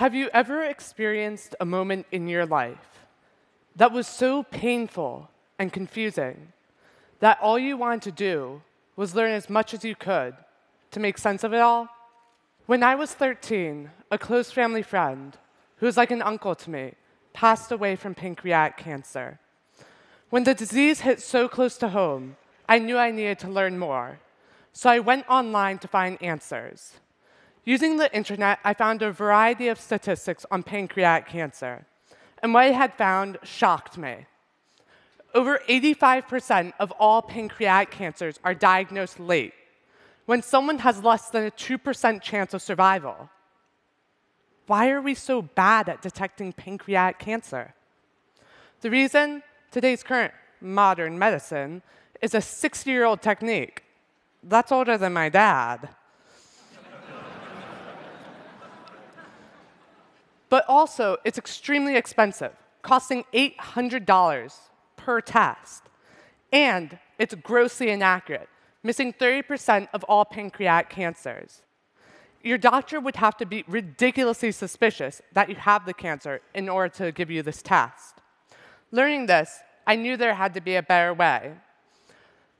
Have you ever experienced a moment in your life that was so painful and confusing that all you wanted to do was learn as much as you could to make sense of it all? When I was 13, a close family friend, who was like an uncle to me, passed away from pancreatic cancer. When the disease hit so close to home, I knew I needed to learn more. So I went online to find answers. Using the internet, I found a variety of statistics on pancreatic cancer. And what I had found shocked me. Over 85% of all pancreatic cancers are diagnosed late, when someone has less than a 2% chance of survival. Why are we so bad at detecting pancreatic cancer? The reason today's current modern medicine is a 60 year old technique. That's older than my dad. But also, it's extremely expensive, costing $800 per test. And it's grossly inaccurate, missing 30% of all pancreatic cancers. Your doctor would have to be ridiculously suspicious that you have the cancer in order to give you this test. Learning this, I knew there had to be a better way.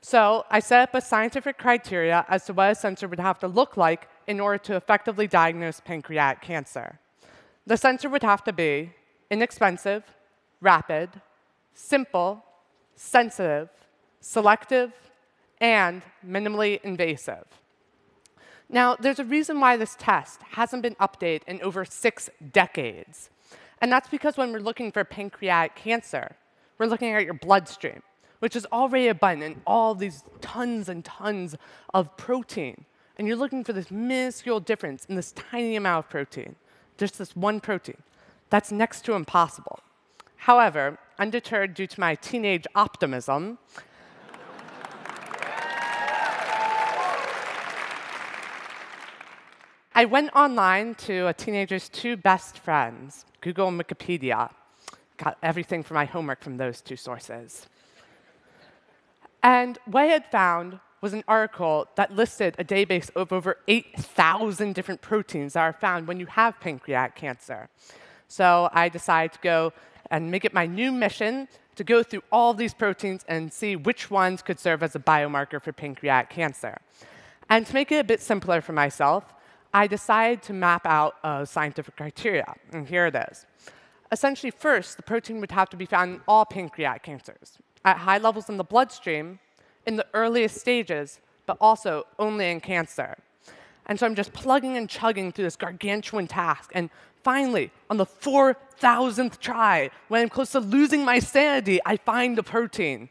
So I set up a scientific criteria as to what a sensor would have to look like in order to effectively diagnose pancreatic cancer. The sensor would have to be inexpensive, rapid, simple, sensitive, selective, and minimally invasive. Now, there's a reason why this test hasn't been updated in over six decades. And that's because when we're looking for pancreatic cancer, we're looking at your bloodstream, which is already abundant all these tons and tons of protein. And you're looking for this minuscule difference in this tiny amount of protein just this one protein. That's next to impossible. However, undeterred due to my teenage optimism, I went online to a teenager's two best friends, Google and Wikipedia. Got everything for my homework from those two sources. And what I had found was an article that listed a database of over 8,000 different proteins that are found when you have pancreatic cancer. So I decided to go and make it my new mission to go through all these proteins and see which ones could serve as a biomarker for pancreatic cancer. And to make it a bit simpler for myself, I decided to map out a scientific criteria. And here it is. Essentially, first, the protein would have to be found in all pancreatic cancers. At high levels in the bloodstream, in the earliest stages, but also only in cancer. And so I'm just plugging and chugging through this gargantuan task. And finally, on the 4,000th try, when I'm close to losing my sanity, I find the protein.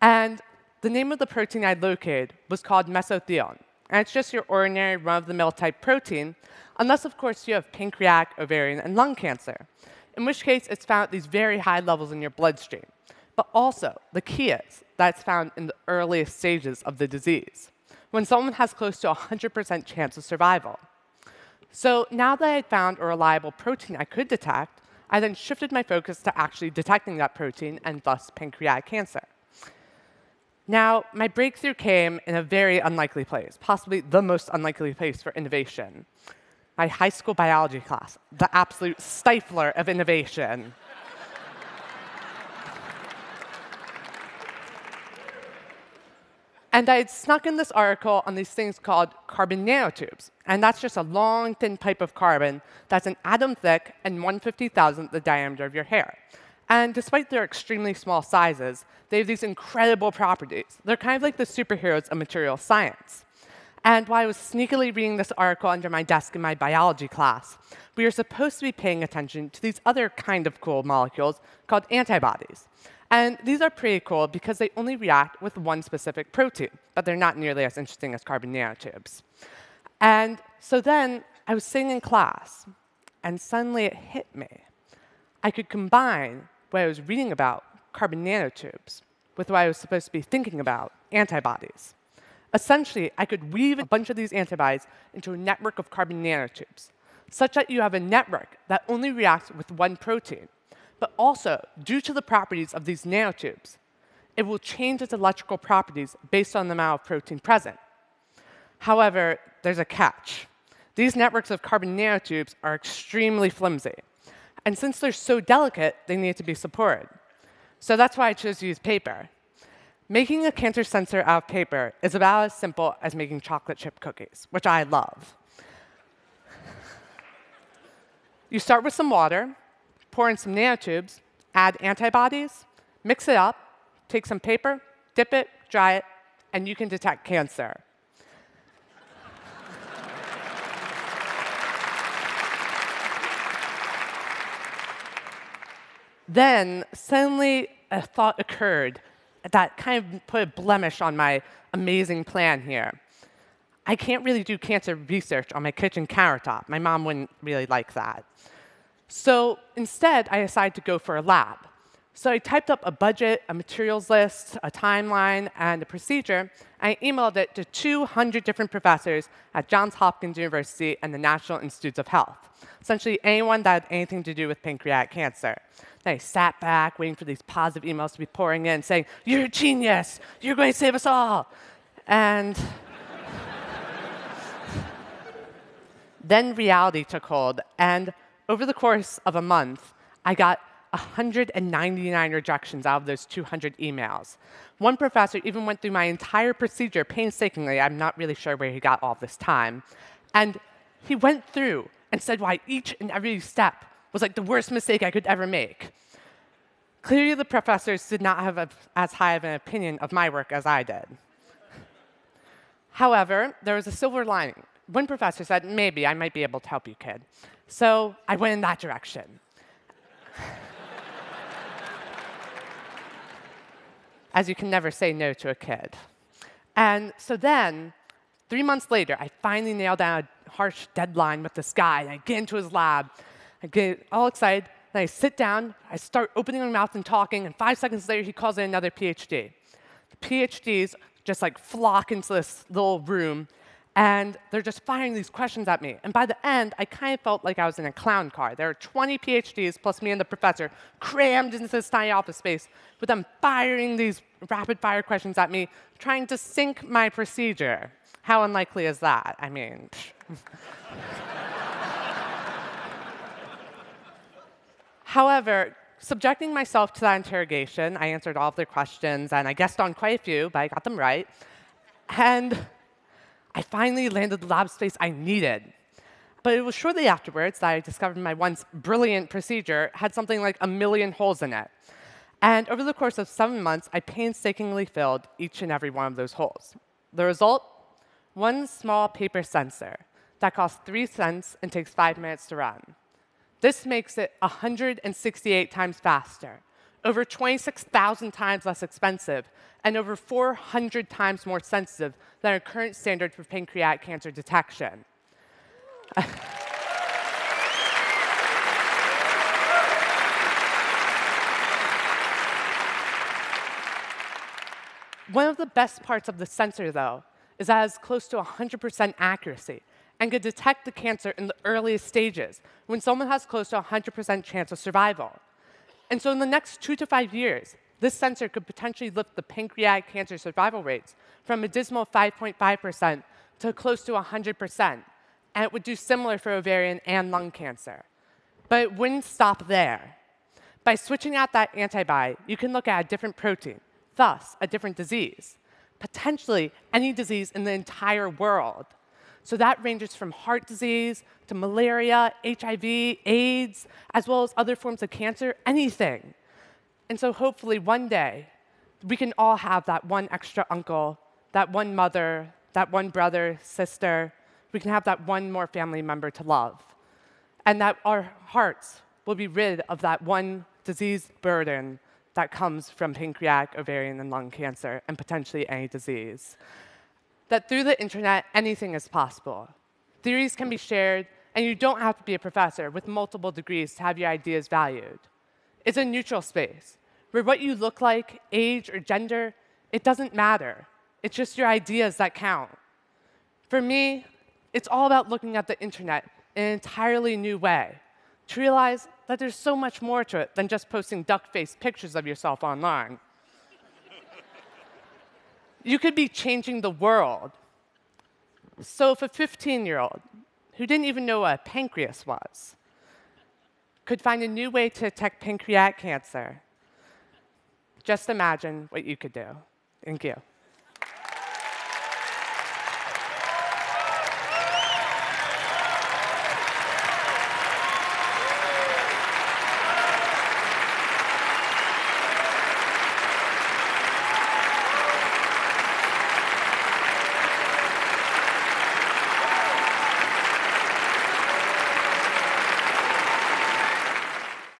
And the name of the protein I located was called mesothelin. And it's just your ordinary run of the mill type protein, unless, of course, you have pancreatic, ovarian, and lung cancer, in which case it's found at these very high levels in your bloodstream. But also, the is that's found in the earliest stages of the disease, when someone has close to 100% chance of survival. So now that I had found a reliable protein I could detect, I then shifted my focus to actually detecting that protein and thus pancreatic cancer. Now, my breakthrough came in a very unlikely place, possibly the most unlikely place for innovation. My high school biology class, the absolute stifler of innovation. And I had snuck in this article on these things called carbon nanotubes. And that's just a long, thin pipe of carbon that's an atom thick and 150,000th the diameter of your hair. And despite their extremely small sizes, they have these incredible properties. They're kind of like the superheroes of material science. And while I was sneakily reading this article under my desk in my biology class, we were supposed to be paying attention to these other kind of cool molecules called antibodies. And these are pretty cool because they only react with one specific protein, but they're not nearly as interesting as carbon nanotubes. And so then I was sitting in class, and suddenly it hit me. I could combine what I was reading about, carbon nanotubes, with what I was supposed to be thinking about, antibodies. Essentially, I could weave a bunch of these antibodies into a network of carbon nanotubes, such that you have a network that only reacts with one protein, but also, due to the properties of these nanotubes, it will change its electrical properties based on the amount of protein present. However, there's a catch. These networks of carbon nanotubes are extremely flimsy. And since they're so delicate, they need to be supported. So that's why I chose to use paper. Making a cancer sensor out of paper is about as simple as making chocolate chip cookies, which I love. you start with some water, pour in some nanotubes, add antibodies, mix it up, take some paper, dip it, dry it, and you can detect cancer. then suddenly a thought occurred that kind of put a blemish on my amazing plan here. I can't really do cancer research on my kitchen countertop. My mom wouldn't really like that. So instead, I decided to go for a lab. So I typed up a budget, a materials list, a timeline, and a procedure, and I emailed it to 200 different professors at Johns Hopkins University and the National Institutes of Health. Essentially, anyone that had anything to do with pancreatic cancer. Then I sat back, waiting for these positive emails to be pouring in, saying, You're a genius! You're going to save us all! And then reality took hold, and over the course of a month, I got 199 rejections out of those 200 emails. One professor even went through my entire procedure painstakingly. I'm not really sure where he got all this time. And he went through and said why each and every step was like the worst mistake I could ever make. Clearly, the professors did not have a, as high of an opinion of my work as I did. However, there was a silver lining. One professor said, maybe I might be able to help you, kid. So I went in that direction. as you can never say no to a kid. And so then, three months later, I finally nailed down a harsh deadline with this guy. And I get into his lab. I get all excited. And I sit down. I start opening my mouth and talking. And five seconds later, he calls in another PhD. The PhDs just like flock into this little room and they're just firing these questions at me. And by the end, I kind of felt like I was in a clown car. There are 20 PhDs plus me and the professor crammed into this tiny office space with them firing these rapid fire questions at me, trying to sink my procedure. How unlikely is that? I mean, However, subjecting myself to that interrogation, I answered all of their questions, and I guessed on quite a few, but I got them right. And I finally landed the lab space I needed. But it was shortly afterwards that I discovered my once brilliant procedure had something like a million holes in it. And over the course of seven months, I painstakingly filled each and every one of those holes. The result? One small paper sensor that costs three cents and takes five minutes to run. This makes it 168 times faster, over 26,000 times less expensive, and over 400 times more sensitive than our current standard for pancreatic cancer detection. One of the best parts of the sensor, though, is that it has close to 100% accuracy and can detect the cancer in the earliest stages when someone has close to 100% chance of survival. And so in the next two to five years, this sensor could potentially lift the pancreatic cancer survival rates from a dismal 5.5% to close to 100%. And it would do similar for ovarian and lung cancer. But it wouldn't stop there. By switching out that antibody, you can look at a different protein, thus, a different disease, potentially any disease in the entire world. So that ranges from heart disease to malaria, HIV, AIDS, as well as other forms of cancer, anything. And so hopefully one day, we can all have that one extra uncle, that one mother, that one brother, sister. We can have that one more family member to love. And that our hearts will be rid of that one disease burden that comes from pancreatic, ovarian, and lung cancer, and potentially any disease that through the internet, anything is possible. Theories can be shared, and you don't have to be a professor with multiple degrees to have your ideas valued. It's a neutral space where what you look like, age, or gender, it doesn't matter. It's just your ideas that count. For me, it's all about looking at the internet in an entirely new way to realize that there's so much more to it than just posting duck-faced pictures of yourself online. You could be changing the world. So if a 15 year old who didn't even know what a pancreas was could find a new way to detect pancreatic cancer. Just imagine what you could do. Thank you.